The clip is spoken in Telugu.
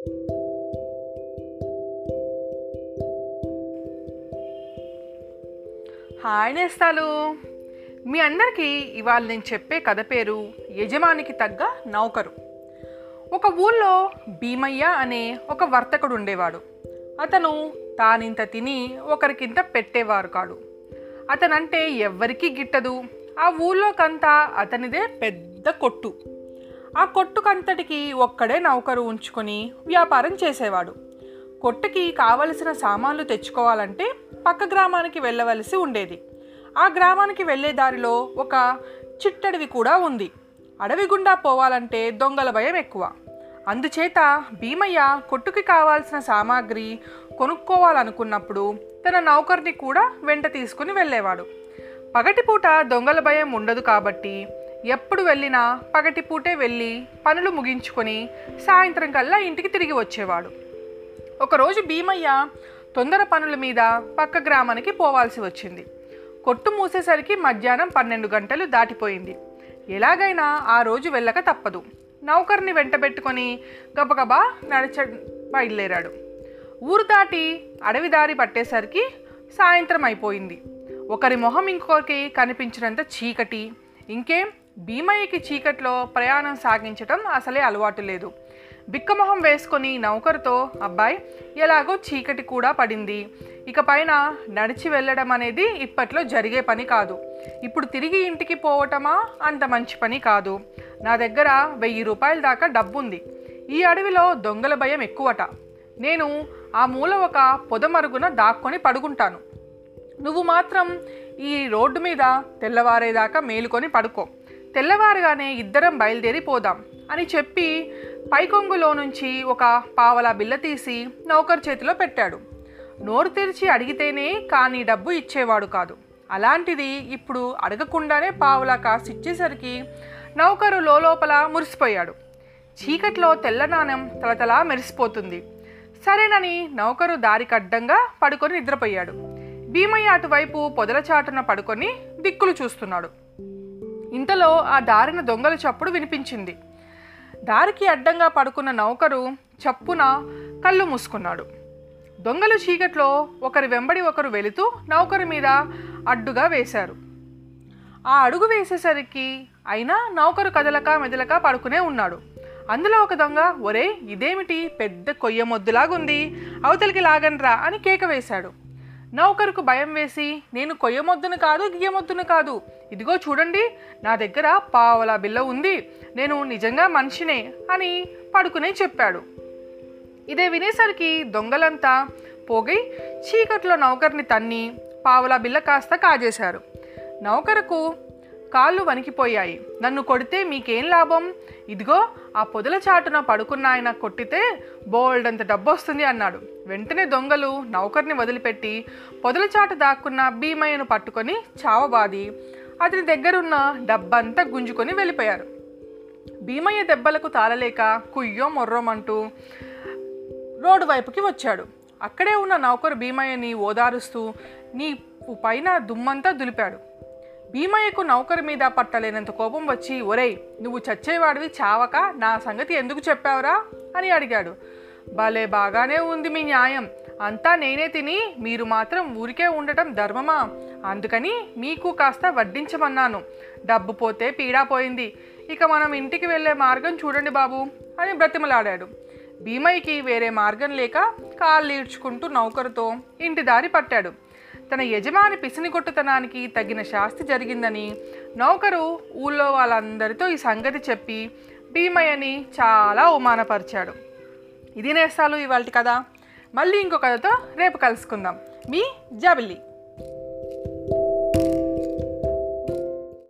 హాయ్ నేస్తాలు. మీ అందరికీ ఇవాళ నేను చెప్పే కథ పేరు యజమానికి తగ్గ నౌకరు. ఒక ఊళ్ళో భీమయ్య అనే ఒక వర్తకుడు ఉండేవాడు. అతను తానింత తిని ఒకరికింత పెట్టేవారు కాడు. అతనంటే ఎవ్వరికీ గిట్టదు. ఆ ఊళ్ళోకంతా అతనిదే పెద్ద కొట్టు. ఆ కొట్టుకంతటికి ఒక్కడే నౌకరు ఉంచుకొని వ్యాపారం చేసేవాడు. కొట్టుకి కావలసిన సామాన్లు తెచ్చుకోవాలంటే పక్క గ్రామానికి వెళ్ళవలసి ఉండేది. ఆ గ్రామానికి వెళ్ళే దారిలో ఒక చిట్టడవి కూడా ఉంది. అడవి గుండా పోవాలంటే దొంగల భయం ఎక్కువ. అందుచేత భీమయ్య కొట్టుకి కావాల్సిన సామాగ్రి కొనుక్కోవాలనుకున్నప్పుడు తన నౌకర్ని కూడా వెంట తీసుకుని వెళ్ళేవాడు. పగటిపూట దొంగల భయం ఉండదు కాబట్టి ఎప్పుడు వెళ్ళినా పగటిపూటే వెళ్ళి పనులు ముగించుకొని సాయంత్రం కల్లా ఇంటికి తిరిగి వచ్చేవాడు. ఒకరోజు భీమయ్య తొందర పనుల మీద పక్క గ్రామానికి పోవాల్సి వచ్చింది. కొట్టు మూసేసరికి మధ్యాహ్నం పన్నెండు గంటలు దాటిపోయింది. ఎలాగైనా ఆ రోజు వెళ్ళక తప్పదు. నౌకర్ని వెంటబెట్టుకొని గబగబా నడిచ బయలుదేరాడు. ఊరు దాటి అడవి దారి పట్టేసరికి సాయంత్రం అయిపోయింది. ఒకరి మొహం ఇంకొకరికి కనిపించినంత చీకటి ఇంకేం భీమయ్యకి చీకట్లో ప్రయాణం సాగించటం అసలే అలవాటు లేదు. బిక్కమొహం వేసుకొని నౌకరుతో అబ్బాయి ఎలాగో చీకటి కూడా పడింది. ఇక పైన నడిచి వెళ్ళడం అనేది ఇప్పట్లో జరిగే పని కాదు. ఇప్పుడు తిరిగి ఇంటికి పోవటమా? అంత మంచి పని కాదు. నా దగ్గర వెయ్యి రూపాయల దాకా డబ్బుంది. ఈ అడవిలో దొంగల భయం ఎక్కువట. నేను ఆ మూల ఒక పొదమరుగున దాక్కొని పడుకుంటాను. నువ్వు మాత్రం ఈ రోడ్డు మీద తెల్లవారేదాకా మేలుకొని పడుకో. తెల్లవారుగానే ఇద్దరం బయలుదేరి పోదాం అని చెప్పి పైకొంగులో నుంచి ఒక పావలా బిల్ల తీసి నౌకరు చేతిలో పెట్టాడు. నోరు తెరిచి అడిగితేనే కానీ డబ్బు ఇచ్చేవాడు కాదు. అలాంటిది ఇప్పుడు అడగకుండానే పావులా కాసిచ్చేసరికి నౌకరు లోపల మురిసిపోయాడు. చీకట్లో తెల్లనాణం తలతలా మెరిసిపోతుంది. సరేనని నౌకరు దారికి అడ్డంగా పడుకొని నిద్రపోయాడు. భీమయ్య అటువైపు పొదల చాటున పడుకొని దిక్కులు చూస్తున్నాడు. ఇంతలో ఆ దారిన దొంగల చప్పుడు వినిపించింది. దారికి అడ్డంగా పడుకున్న నౌకరు చప్పున కళ్ళు మూసుకున్నాడు. దొంగలు చీకట్లో ఒకరి వెంబడి ఒకరు వెళుతూ నౌకరు మీద అడ్డుగా వేశారు. ఆ అడుగు వేసేసరికి అయినా నౌకరు కదలక మెదలక పడుకునే ఉన్నాడు. అందులో ఒక దొంగ ఒరే ఇదేమిటి? పెద్ద కొయ్య మొద్దులాగుంది. అవతలికి లాగన్రా అని కేక వేశాడు. నౌకరుకు భయం వేసి నేను కొయ్యమొద్దును కాదు గియ్యమొద్దును కాదు. ఇదిగో చూడండి నా దగ్గర పావలా బిల్ల ఉంది. నేను నిజంగా మనిషినే అని పడుకునే చెప్పాడు. ఇదే వినేసరికి దొంగలంతా పోగి చీకట్లో నౌకర్ని తన్ని పావలా బిల్ల కాస్త కాజేశారు. నౌకరుకు కాళ్ళు వణికిపోయాయి. నన్ను కొడితే మీకేం లాభం? ఇదిగో ఆ పొదల చాటున పడుకున్న ఆయన కొట్టితే బోల్డ్ అంత డబ్బు వస్తుంది అన్నాడు. వెంటనే దొంగలు నౌకర్ని వదిలిపెట్టి పొదలచాటు దాక్కున్న భీమయ్యను పట్టుకొని చావబాది. అతని దగ్గరున్న డబ్బంతా గుంజుకొని వెళ్ళిపోయారు. భీమయ్య దెబ్బలకు తాళలేక కుయ్యో మొర్రోమంటూ రోడ్డు వైపుకి వచ్చాడు. అక్కడే ఉన్న నౌకరు భీమయ్యని ఓదారుస్తూ నీ పైన దుమ్మంతా దులిపాడు. భీమయ్యకు నౌకరు మీద పట్టలేనంత కోపం వచ్చి ఒరేయ్ నువ్వు చచ్చేవాడివి చావక నా సంగతి ఎందుకు చెప్పావురా? అని అడిగాడు. భలే బాగానే ఉంది మీ న్యాయం. అంతా నేనే తిని మీరు మాత్రం ఊరికే ఉండటం ధర్మమా? అందుకని మీకు కాస్త వడ్డించమన్నాను. డబ్బు పోతే పీడా పోయింది. ఇక మనం ఇంటికి వెళ్ళే మార్గం చూడండి బాబు అని బ్రతిమలాడాడు. భీమయ్యకి వేరే మార్గం లేక కాళ్ళు ఈడ్చుకుంటూ నౌకరుతో ఇంటి దారి పట్టాడు. తన యజమాని పిసినిగొట్టుతనానికి తగిన శాస్తి జరిగిందని నౌకరు ఊళ్ళో వాళ్ళందరితో ఈ సంగతి చెప్పి భీమయ్యని చాలా అవమానపరిచాడు. ఇది నేస్తాలు ఇవాళ కదా మళ్ళీ ఇంకో కథతో రేపు కలుసుకుందాం. మీ జబిల్లి.